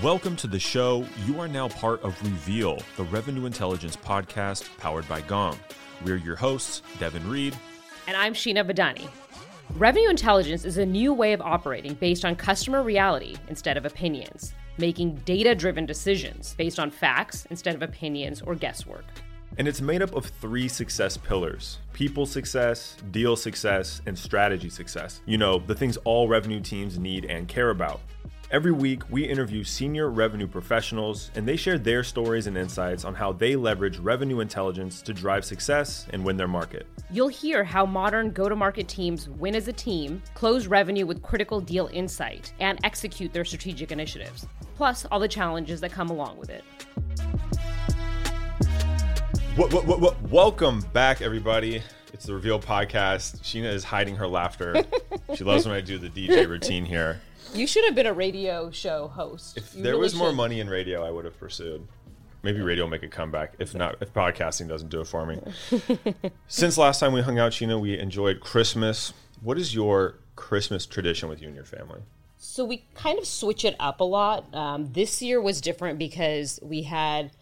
Welcome to the show. You are now part of Reveal, the revenue intelligence podcast powered by Gong. We're your hosts, Devin Reed. And I'm Sheena Badani. Revenue intelligence is a new way of operating based on customer reality instead of opinions, making data driven decisions based on facts instead of opinions or guesswork. And it's made up of three success pillars people success, deal success, and strategy success. You know, the things all revenue teams need and care about. Every week, we interview senior revenue professionals, and they share their stories and insights on how they leverage revenue intelligence to drive success and win their market. You'll hear how modern go to market teams win as a team, close revenue with critical deal insight, and execute their strategic initiatives, plus all the challenges that come along with it. What, what, what, what? Welcome back, everybody. It's the Reveal podcast. Sheena is hiding her laughter. she loves when I do the DJ routine here. You should have been a radio show host. If You there really was more should. money in radio, I would have pursued. Maybe radio will make a comeback. If not, if podcasting doesn't do it for me. Since last time we hung out, Sheena, we enjoyed Christmas. What is your Christmas tradition with you and your family? So we kind of switch it up a lot. Um, this year was different because we had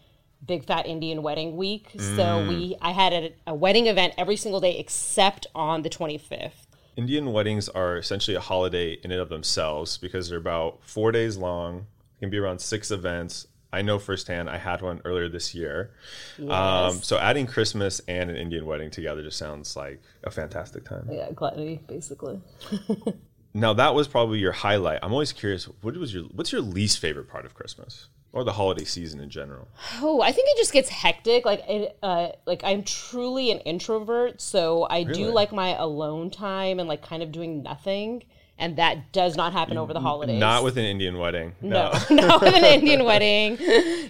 Big Fat Indian Wedding Week. So we I had a, a wedding event every single day except on the 25th. Indian weddings are essentially a holiday in and of themselves because they're about four days long. Can be around six events. I know firsthand. I had one earlier this year. Um, so adding Christmas and an Indian wedding together just sounds like a fantastic time. Yeah, gluttony, basically. Now that was probably your highlight. I'm always curious. What was your What's your least favorite part of Christmas or the holiday season in general? Oh, I think it just gets hectic. Like, it, uh, like I'm truly an introvert, so I Really? do like my alone time and like kind of doing nothing, and that does not happen over the holidays. Not with an Indian wedding. No, not with an Indian wedding,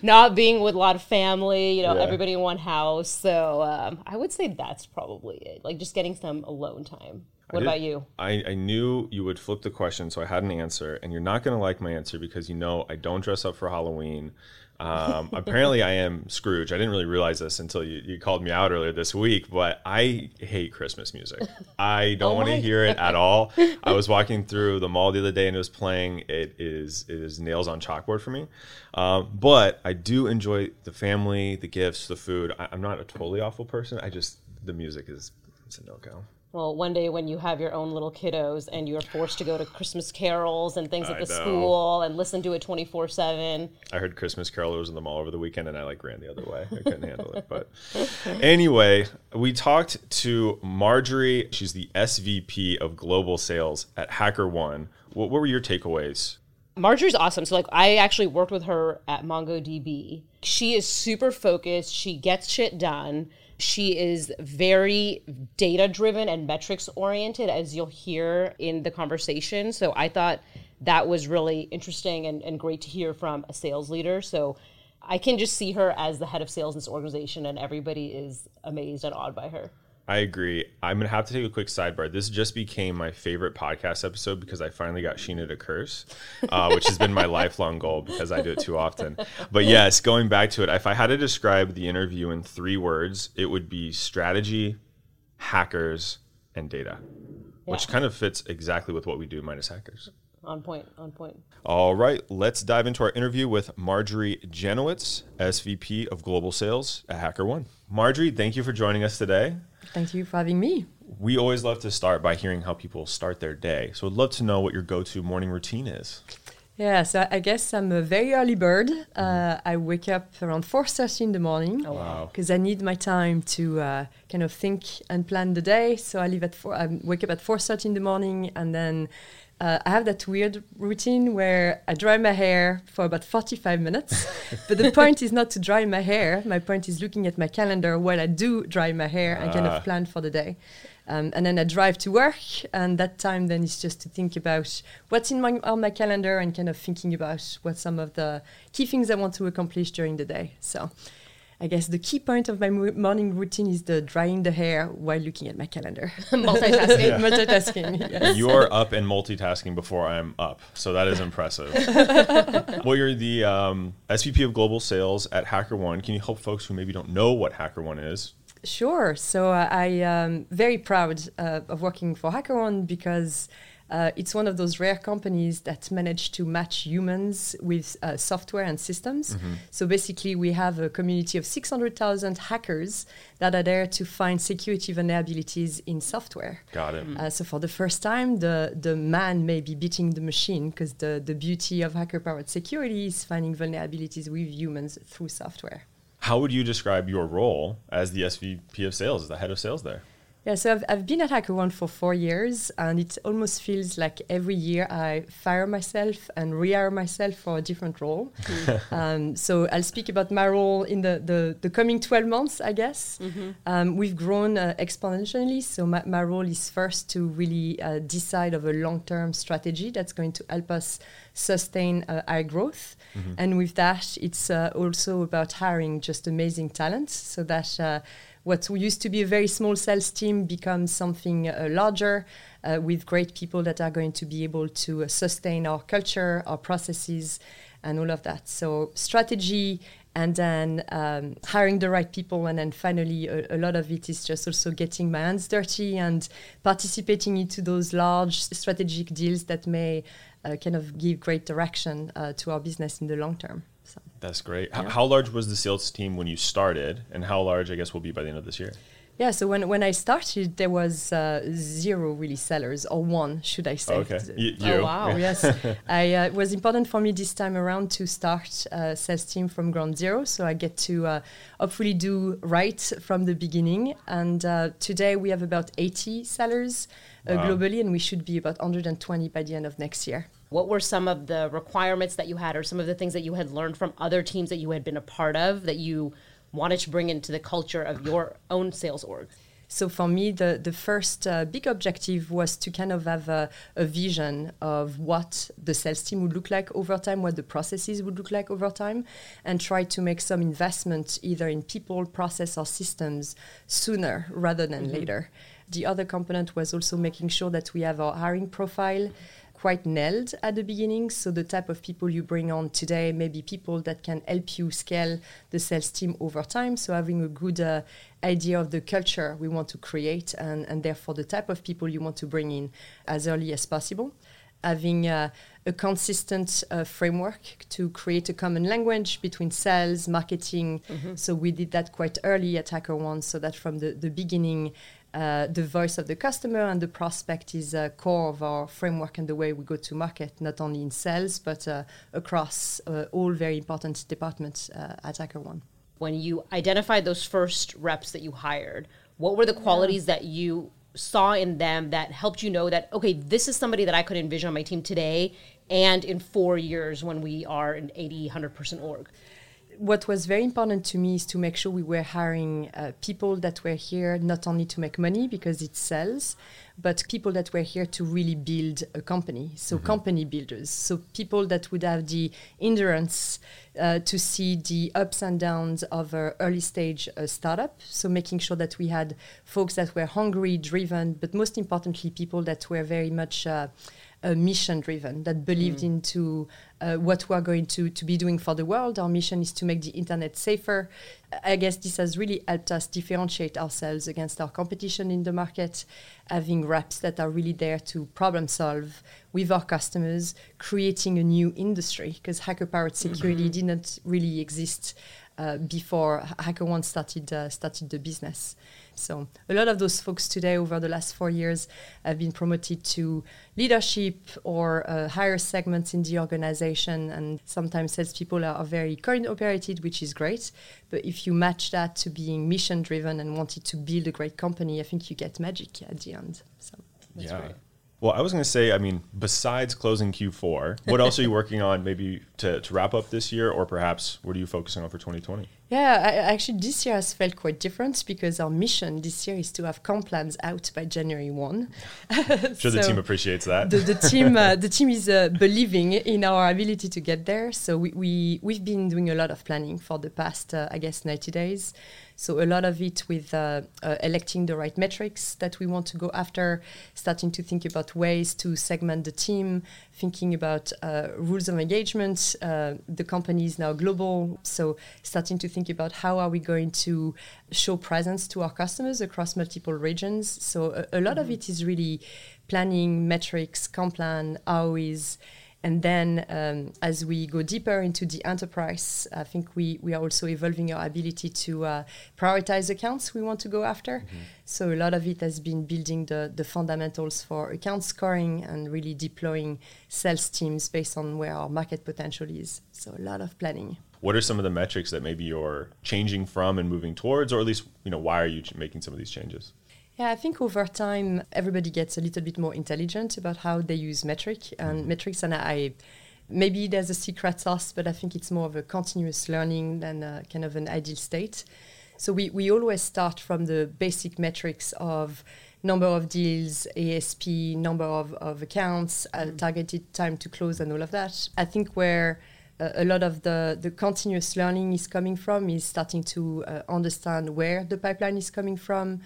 not being with a lot of family, you know, Yeah. everybody in one house. So um, I would say that's probably it. Like just getting some alone time. What about you? I, I knew you would flip the question, so I had an answer, and you're not going to like my answer because you know I don't dress up for Halloween. Um, apparently, I am Scrooge. I didn't really realize this until you, you called me out earlier this week, but I hate Christmas music. I don't Oh want to hear it at all. I was walking through the mall the other day and it was playing. It is it is nails on chalkboard for me. Um, but I do enjoy the family, the gifts, the food. I, I'm not a totally awful person. I just the music is it's a no go. Well, one day when you have your own little kiddos and you're forced to go to Christmas carols and things I at the know. school and listen to it 24 7. I heard Christmas carolers in the mall over the weekend, and I like ran the other way. I couldn't handle it. But anyway, we talked to Marjorie. She's the SVP of Global Sales at HackerOne. What, what were your takeaways? Marjorie's awesome. So like I actually worked with her at MongoDB. She is super focused. She gets shit done. She is very data driven and metrics oriented as you'll hear in the conversation. So I thought that was really interesting and, and great to hear from a sales leader. So I can just see her as the head of sales in this organization and everybody is amazed and awed by her. I agree. I'm gonna have to take a quick sidebar. This just became my favorite podcast episode because I finally got Sheena to curse, uh, which has been my lifelong goal because I do it too often. But yes, going back to it, if I had to describe the interview in three words, it would be strategy, hackers, and data, which kind of fits exactly with what we do minus hackers. On point, on point. All right, let's dive into our interview with Marjorie Janiewicz, SVP of Global Sales at HackerOne. Marjorie, thank you for joining us today. Thank you for having me. We always love to start by hearing how people start their day. So I'd love to know what your go-to morning routine is. Yeah, so I guess I'm a very early bird. Uh, I wake up around 4.30 in the morning Wow. because I need my time to uh, kind of think and plan the day. So I leave at four, I wake up at 4.30 in the morning and then uh, I have that weird routine where I dry my hair for about 45 minutes. but the point is not to dry my hair. My point is looking at my calendar while I do dry my hair and kind Ah. of plan for the day. Um, and then I drive to work, and that time then is just to think about what's in my on my calendar and kind of thinking about what some of the key things I want to accomplish during the day. So, I guess the key point of my morning routine is the drying the hair while looking at my calendar. Multitasking. Multitasking. Yes. You're up and multitasking before I'm up, so that is impressive. well, you're the um, SVP of Global Sales at HackerOne. Can you help folks who maybe don't know what HackerOne is? Sure. So uh, I am very proud uh, of working for HackerOne because Uh, it's one of those rare companies that manage to match humans with uh, software and systems. Mm-hmm. So basically, we have a community of 600,000 hackers that are there to find security vulnerabilities in software. Got it. Uh, so for the first time, the, the man may be beating the machine because the, the beauty of hacker-powered security is finding vulnerabilities with humans through software. How would you describe your role as the SVP of sales, as the head of sales there? Yeah, so I've, I've been at HackerOne for four years, and it almost feels like every year I fire myself and rehire myself for a different role. um, so I'll speak about my role in the, the, the coming 12 months, I guess. Um, we've grown uh, exponentially, so my, my role is first to really uh, decide of a long-term strategy that's going to help us sustain uh, our growth. And with that, it's uh, also about hiring just amazing talent so that uh, what used to be a very small sales team becomes something uh, larger uh, with great people that are going to be able to uh, sustain our culture, our processes, and all of that. So, strategy and then um, hiring the right people. And then finally, a, a lot of it is just also getting my hands dirty and participating into those large strategic deals that may uh, kind of give great direction uh, to our business in the long term. So. That's great. H- How large was the sales team when you started, and how large, I guess, will be by the end of this year? Yeah, so when, when I started, there was uh, zero really sellers, or one, should I say? Okay. Y- Oh, wow. Yes, I, uh, it was important for me this time around to start a sales team from ground zero, so I get to uh, hopefully do right from the beginning. And uh, today we have about 80 sellers uh, Wow. globally, and we should be about 120 by the end of next year. What were some of the requirements that you had, or some of the things that you had learned from other teams that you had been a part of that you wanted to bring into the culture of your own sales org? So for me, the, the first uh, big objective was to kind of have a, a vision of what the sales team would look like over time, what the processes would look like over time, and try to make some investment either in people, process, or systems sooner rather than later. The other component was also making sure that we have our hiring profile quite nailed at the beginning. So the type of people you bring on today may be people that can help you scale the sales team over time. So having a good uh, idea of the culture we want to create and, and therefore the type of people you want to bring in as early as possible. Having uh, a consistent uh, framework to create a common language between sales, marketing. So we did that quite early at HackerOne so that from the, the beginning, uh, the voice of the customer and the prospect is uh, core of our framework and the way we go to market, not only in sales, but uh, across uh, all very important departments uh, at HackerOne. When you identified those first reps that you hired, what were the qualities that you saw in them that helped you know that, okay, this is somebody that I could envision on my team today and in four years when we are an 80, 100% org? What was very important to me is to make sure we were hiring uh, people that were here not only to make money because it sells, but people that were here to really build a company. So company builders. So people that would have the endurance uh, to see the ups and downs of an early stage uh, startup. So making sure that we had folks that were hungry, driven, but most importantly, people that were very much. Uh, mission driven that believed into uh, what we're going to, to be doing for the world. Our mission is to make the internet safer. I guess this has really helped us differentiate ourselves against our competition in the market, having reps that are really there to problem solve with our customers, creating a new industry because hacker powered security didn't really exist uh, before HackerOne started uh, started the business. So a lot of those folks today, over the last four years, have been promoted to leadership or uh, higher segments in the organization. And sometimes salespeople are, are very coin operated, which is great. But if you match that to being mission driven and wanted to build a great company, I think you get magic at the end. So yeah. great. Well, I was going to say, I mean, besides closing Q4, what else are you working on maybe to, to wrap up this year, or perhaps what are you focusing on for 2020? Yeah, I, actually, this year has felt quite different because our mission this year is to have comp plans out by January 1. Sure, the team appreciates that. the, the team uh, the team is uh, believing in our ability to get there so we, we we've been doing a lot of planning for the past uh, i guess 90 days so a lot of it with uh, uh, electing the right metrics that we want to go after starting to think about ways to segment the team thinking about uh, rules of engagement uh, the company is now global so starting to think about how are we going to show presence to our customers across multiple regions. So a, a lot of it is really planning, metrics, comp plan, ROEs. And then um, as we go deeper into the enterprise, I think we, we are also evolving our ability to uh, prioritize accounts we want to go after. Mm-hmm. So a lot of it has been building the, the fundamentals for account scoring and really deploying sales teams based on where our market potential is. So a lot of planning. What are some of the metrics that maybe you're changing from and moving towards, or at least you know why are you making some of these changes? Yeah, I think over time everybody gets a little bit more intelligent about how they use metric and mm-hmm. metrics, and I maybe there's a secret sauce, but I think it's more of a continuous learning than a, kind of an ideal state. So we, we always start from the basic metrics of number of deals, ASP, number of, of accounts, uh, targeted time to close, and all of that. I think where uh, a lot of the, the continuous learning is coming from is starting to uh, understand where the pipeline is coming from,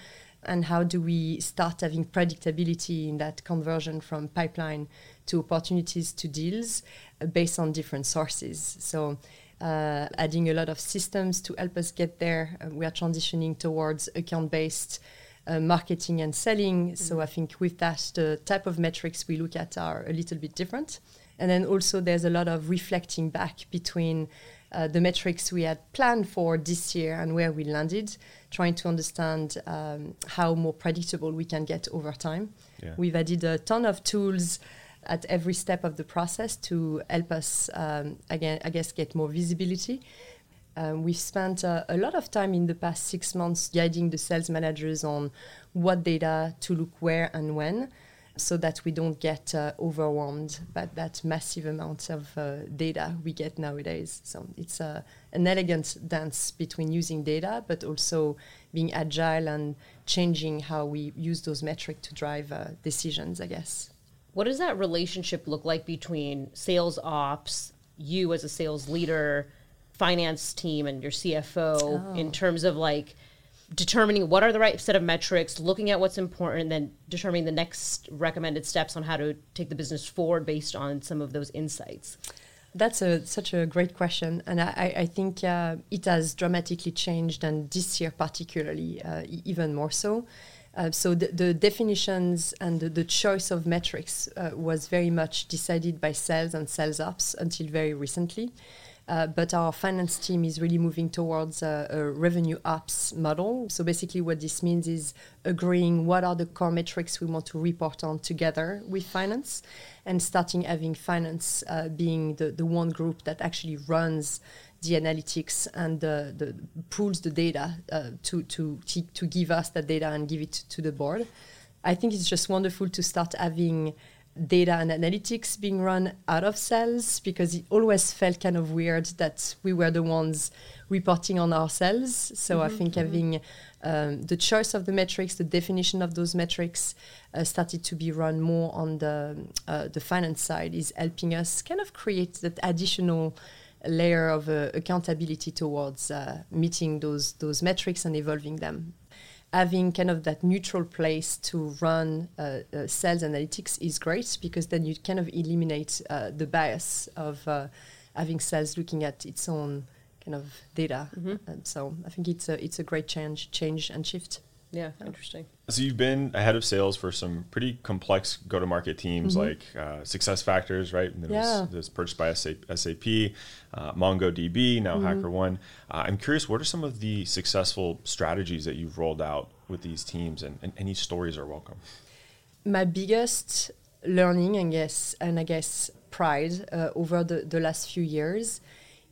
and how do we start having predictability in that conversion from pipeline to opportunities to deals uh, based on different sources. So uh, adding a lot of systems to help us get there. Uh, we are transitioning towards account-based uh, marketing and selling. Mm-hmm. So I think with that, the type of metrics we look at are a little bit different. And then also there's a lot of reflecting back between uh, the metrics we had planned for this year and where we landed, trying to understand um, how more predictable we can get over time. Yeah. We've added a ton of tools at every step of the process to help us, um, again, I guess, get more visibility. Um, we've spent uh, a lot of time in the past six months guiding the sales managers on what data to look where and when so that we don't get uh, overwhelmed by that massive amount of uh, data we get nowadays. So it's uh, an elegant dance between using data, but also being agile and changing how we use those metrics to drive uh, decisions, I guess. What does that relationship look like between sales ops, you as a sales leader, finance team, and your CFO oh. in terms of like, determining what are the right set of metrics, looking at what's important, and then determining the next recommended steps on how to take the business forward based on some of those insights? That's a, such a great question, and I, I think uh, it has dramatically changed, and this year particularly, uh, even more so. Uh, so the, the, definitions and the, the, choice of metrics uh, was very much decided by sales and sales ops until very recently. Uh, but our finance team is really moving towards a, a, revenue ops model. So basically, what this means is agreeing what are the core metrics we want to report on together with finance, and starting having finance uh, being the, the one group that actually runs the analytics and the, the pulls the data uh, to, to, to give us that data and give it to the board. I think it's just wonderful to start having data and analytics being run out of sales because it always felt kind of weird that we were the ones reporting on ourselves. So mm-hmm, I think mm-hmm. having um, the choice of the metrics, the definition of those metrics, uh, started to be run more on the uh, the finance side is helping us kind of create that additional layer of uh, accountability towards uh, meeting those those metrics and evolving them having kind of that neutral place to run uh, uh, sales analytics is great because then you kind of eliminate uh, the bias of uh, having sales looking at its own kind of data. Mm-hmm. And so I think it's a it's a great change change and shift. Yeah, interesting. So you've been ahead of sales for some pretty complex go-to-market teams mm-hmm. like uh, Success Factors, right? And yeah. was, was purchased by SAP, uh, MongoDB, now mm-hmm. HackerOne. Uh, I'm curious, what are some of the successful strategies that you've rolled out with these teams, and, and any stories are welcome. My biggest learning, I guess, and I guess pride uh, over the, the last few years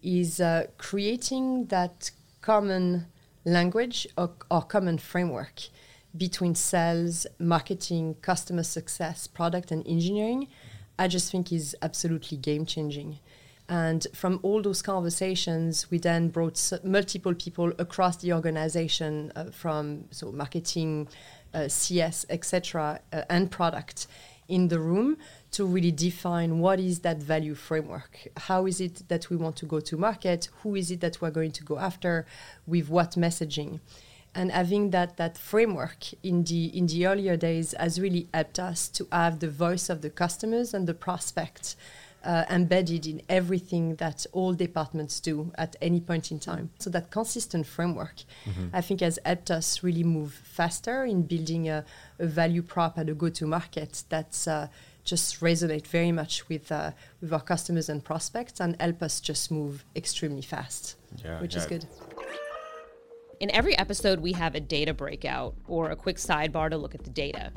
is uh, creating that common language or, or common framework between sales, marketing, customer success, product, and engineering, I just think is absolutely game changing. And from all those conversations, we then brought multiple people across the organization uh, from so marketing, uh, CS, etc., uh, and product in the room to really define what is that value framework. How is it that we want to go to market? Who is it that we're going to go after? With what messaging? And having that that framework in the in the earlier days has really helped us to have the voice of the customers and the prospects uh, embedded in everything that all departments do at any point in time. So that consistent framework, mm-hmm. I think, has helped us really move faster in building a, a value prop and a go-to-market that's uh, just resonate very much with uh, with our customers and prospects and help us just move extremely fast, yeah, which yeah. is good. In every episode, we have a data breakout or a quick sidebar to look at the data.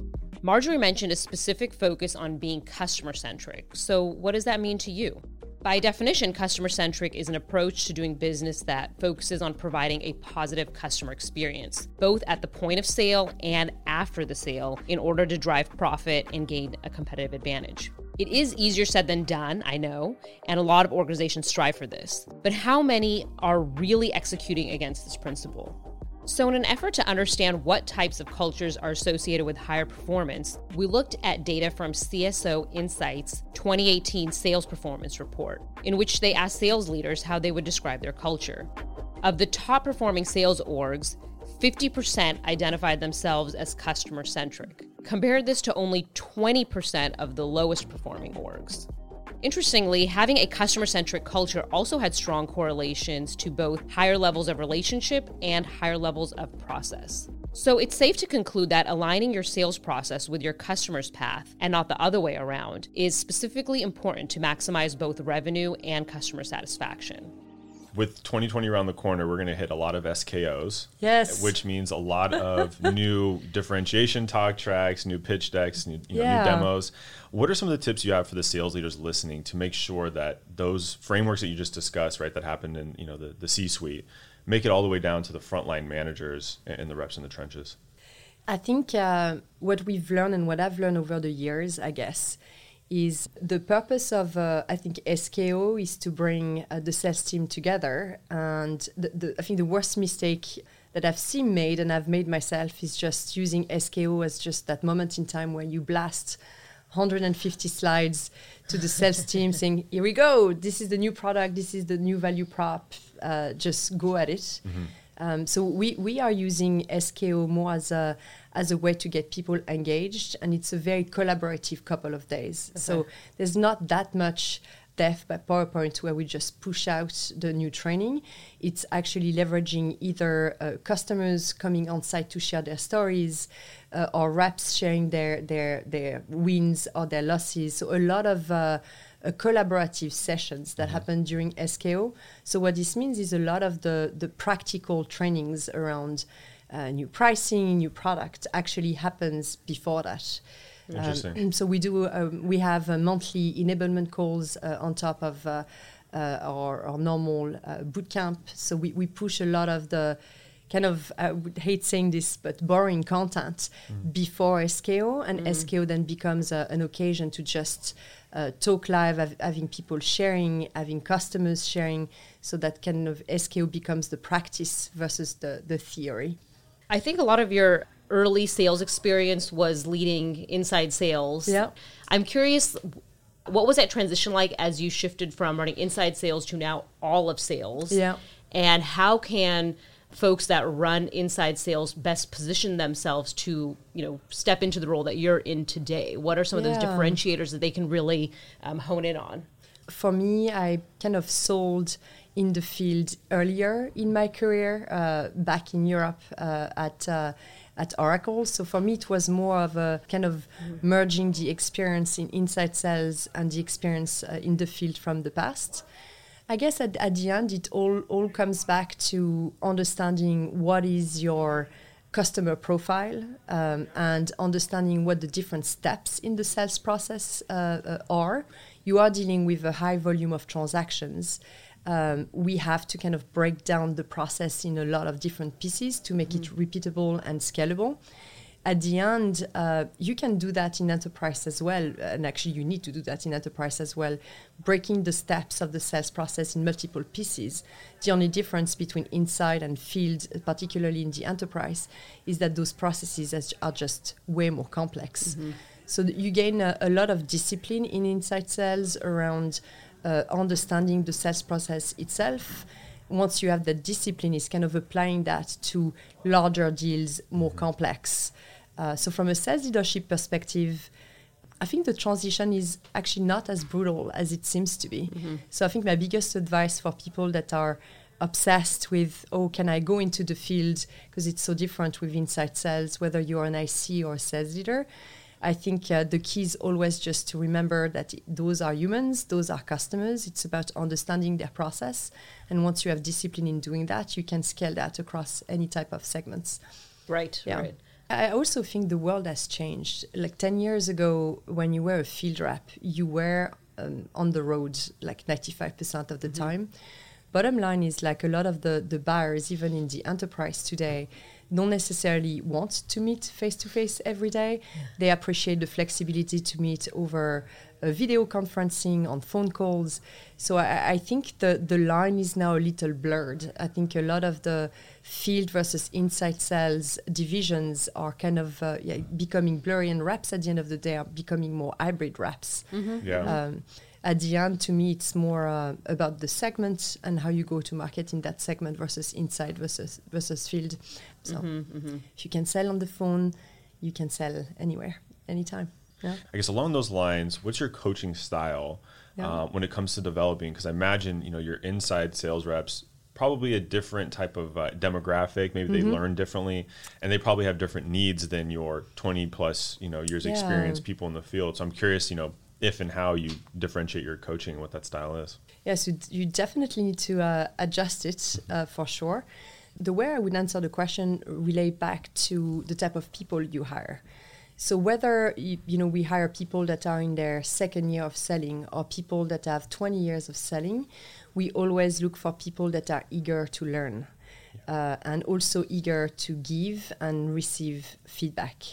Marjorie mentioned a specific focus on being customer centric. So, what does that mean to you? By definition, customer centric is an approach to doing business that focuses on providing a positive customer experience, both at the point of sale and after the sale, in order to drive profit and gain a competitive advantage. It is easier said than done, I know, and a lot of organizations strive for this. But how many are really executing against this principle? So, in an effort to understand what types of cultures are associated with higher performance, we looked at data from CSO Insights 2018 Sales Performance Report, in which they asked sales leaders how they would describe their culture. Of the top performing sales orgs, 50% identified themselves as customer centric. Compare this to only 20% of the lowest performing orgs. Interestingly, having a customer centric culture also had strong correlations to both higher levels of relationship and higher levels of process. So it's safe to conclude that aligning your sales process with your customer's path and not the other way around is specifically important to maximize both revenue and customer satisfaction with 2020 around the corner, we're going to hit a lot of SKOs. Yes. Which means a lot of new differentiation talk tracks, new pitch decks, new, you know, yeah. new demos. What are some of the tips you have for the sales leaders listening to make sure that those frameworks that you just discussed, right, that happened in you know the, the C-suite, make it all the way down to the frontline managers and the reps in the trenches? I think uh, what we've learned and what I've learned over the years, I guess, is the purpose of uh, I think SKO is to bring uh, the sales team together. And the, the, I think the worst mistake that I've seen made and I've made myself is just using SKO as just that moment in time where you blast 150 slides to the sales team saying, "Here we go. This is the new product. This is the new value prop. Uh, just go at it." Mm-hmm. Um, so we, we are using SKO more as a as a way to get people engaged, and it's a very collaborative couple of days. Okay. So there's not that much death by PowerPoint where we just push out the new training. It's actually leveraging either uh, customers coming on site to share their stories uh, or reps sharing their, their, their wins or their losses. So a lot of uh, uh collaborative sessions that mm-hmm. happen during SKO. So what this means is a lot of the, the practical trainings around uh, new pricing, new product actually happens before that. Interesting. Um, so we do um, we have uh, monthly enablement calls uh, on top of uh, uh, our, our, normal uh, bootcamp. So we, we push a lot of the kind of I would hate saying this, but boring content mm. before SKO, and mm. SKO then becomes an occasion to just uh, talk live, have, having people sharing, having customers sharing, so that kind of SKO becomes the practice versus the, the theory. I think a lot of your early sales experience was leading inside sales. Yeah. I'm curious what was that transition like as you shifted from running inside sales to now all of sales? Yeah. And how can folks that run inside sales best position themselves to, you know, step into the role that you're in today? What are some yeah. of those differentiators that they can really um, hone in on? For me, I kind of sold in the field earlier in my career, uh, back in Europe uh, at uh, at Oracle. So for me, it was more of a kind of merging the experience in inside sales and the experience uh, in the field from the past. I guess at, at the end, it all all comes back to understanding what is your customer profile um, and understanding what the different steps in the sales process uh, uh, are. You are dealing with a high volume of transactions um, we have to kind of break down the process in a lot of different pieces to make mm. it repeatable and scalable. At the end, uh, you can do that in enterprise as well. And actually, you need to do that in enterprise as well, breaking the steps of the sales process in multiple pieces. The only difference between inside and field, particularly in the enterprise, is that those processes are just way more complex. Mm-hmm. So you gain a, a lot of discipline in inside sales around uh, understanding the sales process itself. Once you have that discipline, is kind of applying that to larger deals, more complex. Uh, so, from a sales leadership perspective, I think the transition is actually not as brutal as it seems to be. So I think my biggest advice for people that are obsessed with, oh, can I go into the field because it's so different with inside sales, whether you're an IC or a sales leader. I think uh, the key is always just to remember that those are humans, those are customers. It's about understanding their process. And once you have discipline in doing that, you can scale that across any type of segments. Right. Yeah. Right. I also think the world has changed. Like 10 years ago, when you were a field rep, you were um, on the road like 95% of the time. Bottom line is like a lot of the, the buyers, even in the enterprise today, don't necessarily want to meet face to face every day. They appreciate the flexibility to meet over uh, video conferencing, on phone calls. So I, I think the, the line is now a little blurred. I think a lot of the field versus inside sales divisions are kind of uh, yeah, becoming blurry, and reps at the end of the day are becoming more hybrid reps. Yeah. Um, at the end, to me, it's more uh, about the segment and how you go to market in that segment versus inside versus versus field. So if you can sell on the phone, you can sell anywhere, anytime. Yeah. I guess along those lines, what's your coaching style Yeah. uh, when it comes to developing? Because I imagine you know your inside sales reps probably a different type of uh, demographic. Maybe Mm-hmm. they learn differently, and they probably have different needs than your twenty plus you know years Yeah. experience people in the field. So I'm curious, you know, if and how you differentiate your coaching and what that style is. Yes, you, you definitely need to uh, adjust it uh, for sure. The way I would answer the question relate back to the type of people you hire. So whether you, you know we hire people that are in their second year of selling or people that have 20 years of selling, we always look for people that are eager to learn uh, and also eager to give and receive feedback.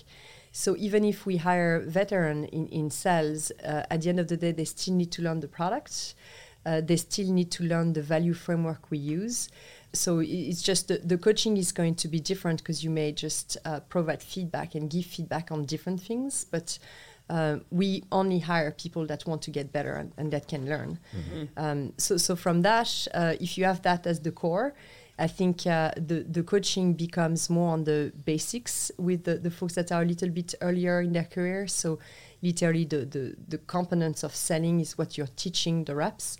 So even if we hire veteran in, in sales, uh, at the end of the day, they still need to learn the product. Uh, they still need to learn the value framework we use. So it's just the, the coaching is going to be different because you may just uh, provide feedback and give feedback on different things, but uh, we only hire people that want to get better and, and that can learn. Um, so, so from that, uh, if you have that as the core, I think uh, the, the coaching becomes more on the basics with the, the folks that are a little bit earlier in their career. So, literally, the, the, the components of selling is what you're teaching the reps,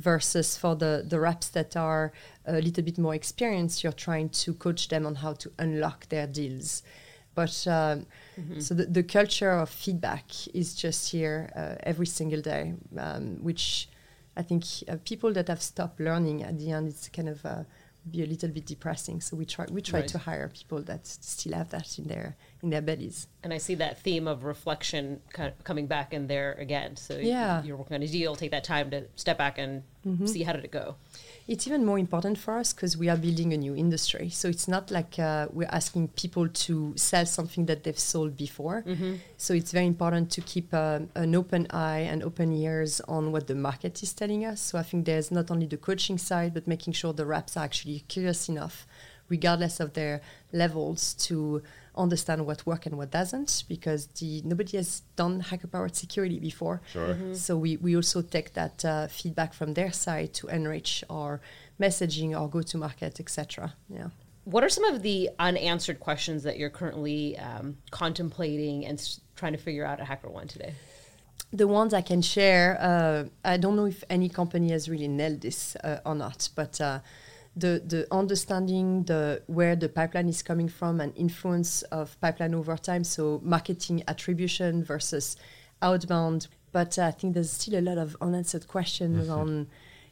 versus for the, the reps that are a little bit more experienced, you're trying to coach them on how to unlock their deals. But um, so the, the culture of feedback is just here uh, every single day, um, which I think uh, people that have stopped learning at the end, it's kind of uh, be a little bit depressing. So we try we try Right. to hire people that still have that in their in their bellies. And I see that theme of reflection kind of coming back in there again. So Yeah. you're working on a deal, take that time to step back and see how did it go. It's even more important for us because we are building a new industry. So it's not like uh, we're asking people to sell something that they've sold before. So it's very important to keep um, an open eye and open ears on what the market is telling us. So I think there's not only the coaching side, but making sure the reps are actually curious enough, regardless of their levels, to understand what works and what doesn't, because the nobody has done hacker powered security before. Sure. So we, we also take that uh, feedback from their side to enrich our messaging, our go to market, etc. Yeah. What are some of the unanswered questions that you're currently um, contemplating and s- trying to figure out at HackerOne today? The ones I can share, uh, I don't know if any company has really nailed this uh, or not, but uh, the the understanding the where the pipeline is coming from and influence of pipeline over time. So marketing attribution versus outbound. But uh, I think there's still a lot of unanswered questions on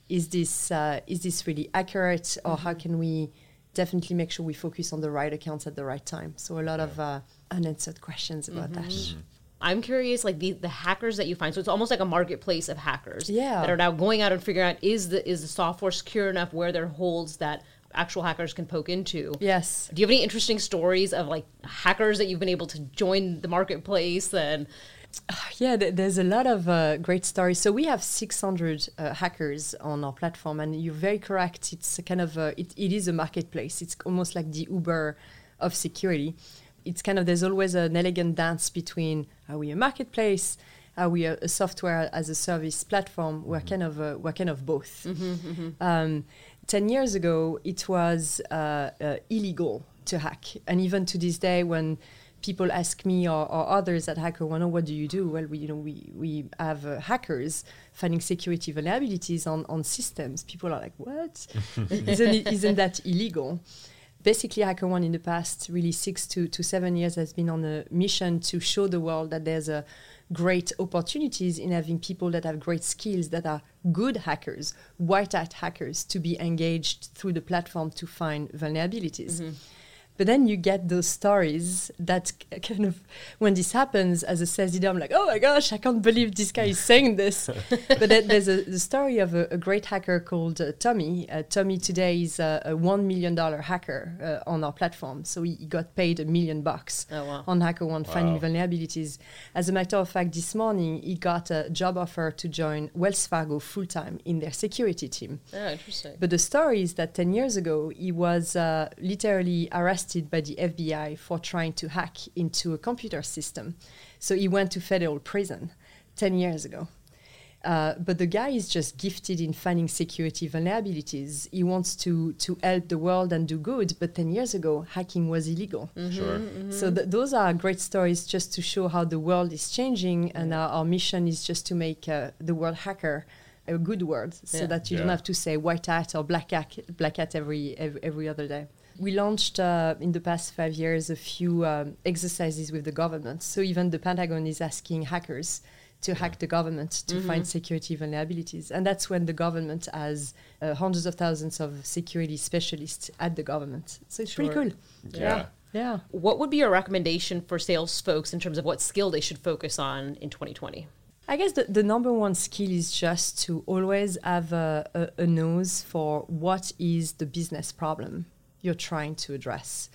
is this uh, is this really accurate or how can we definitely make sure we focus on the right accounts at the right time. So a lot of uh, unanswered questions about that. I'm curious, like the, the hackers that you find. So it's almost like a marketplace of hackers Yeah. that are now going out and figuring out is the is the software secure enough where there are holes that actual hackers can poke into. Yes. Do you have any interesting stories of like hackers that you've been able to join the marketplace and Yeah, th- there's a lot of uh, great stories. So we have 600 uh, hackers on our platform, and you're very correct. It's kind of a, it, it is a marketplace. It's almost like the Uber of security. It's kind of there's always an elegant dance between are we a marketplace, are we a, a software as a service platform? We're kind of uh, we're kind of both. Um, Ten years ago, it was uh, uh, illegal to hack, and even to this day, when people ask me or, or others at HackerOne, oh, what do you do? Well, we, you know, we, we have uh, hackers finding security vulnerabilities on, on systems. People are like, what? isn't, it, isn't that illegal? Basically, HackerOne in the past, really six to, to seven years, has been on a mission to show the world that there's a great opportunities in having people that have great skills that are good hackers, white hat hackers, to be engaged through the platform to find vulnerabilities. Mm-hmm. But then you get those stories that kind of, when this happens as a sales leader, I'm like, oh my gosh, I can't believe this guy is saying this. but there's a the story of a, a great hacker called uh, Tommy. Uh, Tommy today is a, a $1 million hacker uh, on our platform. So he, he, got paid a million bucks oh, wow. on HackerOne wow. finding vulnerabilities. As a matter of fact, this morning he got a job offer to join Wells Fargo full time in their security team. Oh, interesting. But the story is that 10 years ago, he was uh, literally arrested arrested by the FBI for trying to hack into a computer system. So he went to federal prison 10 years ago. Uh, but the guy is just gifted in finding security vulnerabilities. He wants to to help the world and do good. But ten years ago, hacking was illegal. Mm-hmm, sure. Mm-hmm. So th- those are great stories just to show how the world is changing, and our, our mission is just to make uh, the word hacker a good word, so yeah. that you yeah. don't have to say white hat or black hat, black hat every, every every other day we launched uh, in the past five years a few um, exercises with the government. So even the Pentagon is asking hackers to hack the government to mm-hmm. find security vulnerabilities. And that's when the government has uh, hundreds of thousands of security specialists at the government. So it's sure. pretty cool. Yeah. yeah. Yeah. What would be your recommendation for sales folks in terms of what skill they should focus on in 2020? I guess the, the number one skill is just to always have a, a, a nose for what is the business problem you're trying to address.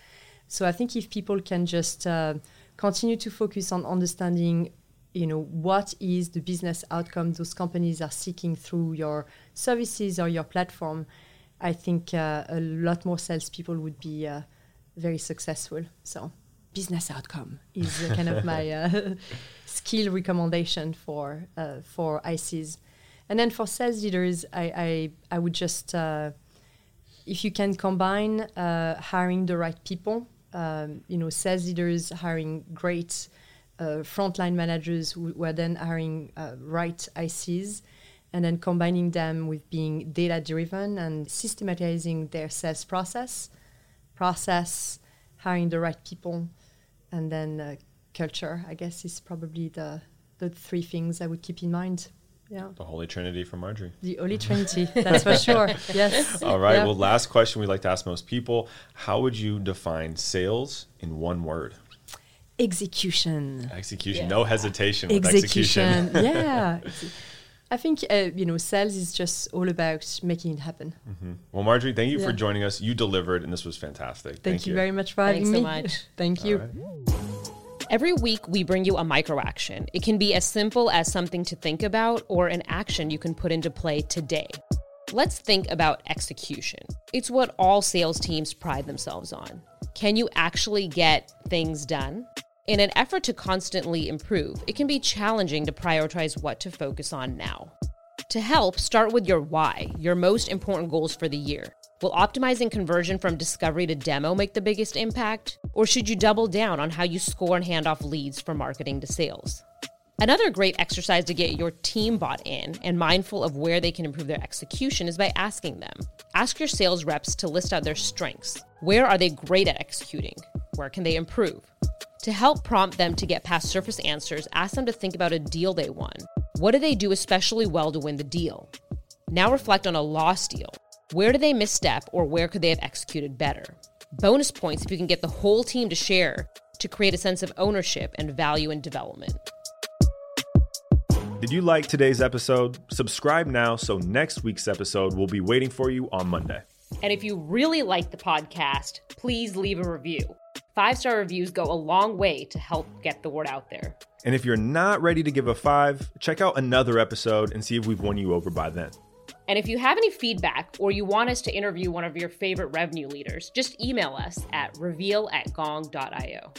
So I think if people can just uh, continue to focus on understanding, you know, what is the business outcome those companies are seeking through your services or your platform, I think uh, a lot more salespeople would be uh, very successful. So business outcome is kind of my uh, skill recommendation for uh, for ICs. And then for sales leaders, I, I, I would just uh, if you can combine uh, hiring the right people, um, you know, sales leaders hiring great uh, frontline managers who, are then hiring uh, right ICs, and then combining them with being data driven and systematizing their sales process, process, hiring the right people, and then uh, culture. I guess is probably the the three things I would keep in mind. Yeah. The Holy Trinity from Marjorie. The Holy Trinity, that's for sure. Yes. All right. Well, last question we like to ask most people How would you define sales in one word? Execution. Execution. Yeah. No hesitation execution. yeah. I think uh, you know sales is just all about making it happen. Mm-hmm. Well, Marjorie, thank you yeah. for joining us. You delivered, and this was fantastic. Thank, thank you. you. very much for having Thanks me. so much. thank you. Every week, we bring you a micro action. It can be as simple as something to think about or an action you can put into play today. Let's think about execution. It's what all sales teams pride themselves on. Can you actually get things done? In an effort to constantly improve, it can be challenging to prioritize what to focus on now. To help, start with your why, your most important goals for the year. Will optimizing conversion from discovery to demo make the biggest impact? Or should you double down on how you score and hand off leads from marketing to sales? Another great exercise to get your team bought in and mindful of where they can improve their execution is by asking them. Ask your sales reps to list out their strengths. Where are they great at executing? Where can they improve? To help prompt them to get past surface answers, ask them to think about a deal they won. What do they do especially well to win the deal? Now reflect on a lost deal. Where do they misstep or where could they have executed better? Bonus points if you can get the whole team to share to create a sense of ownership and value in development. Did you like today's episode? Subscribe now so next week's episode will be waiting for you on Monday. And if you really like the podcast, please leave a review. Five star reviews go a long way to help get the word out there. And if you're not ready to give a five, check out another episode and see if we've won you over by then. And if you have any feedback or you want us to interview one of your favorite revenue leaders, just email us at reveal at gong.io.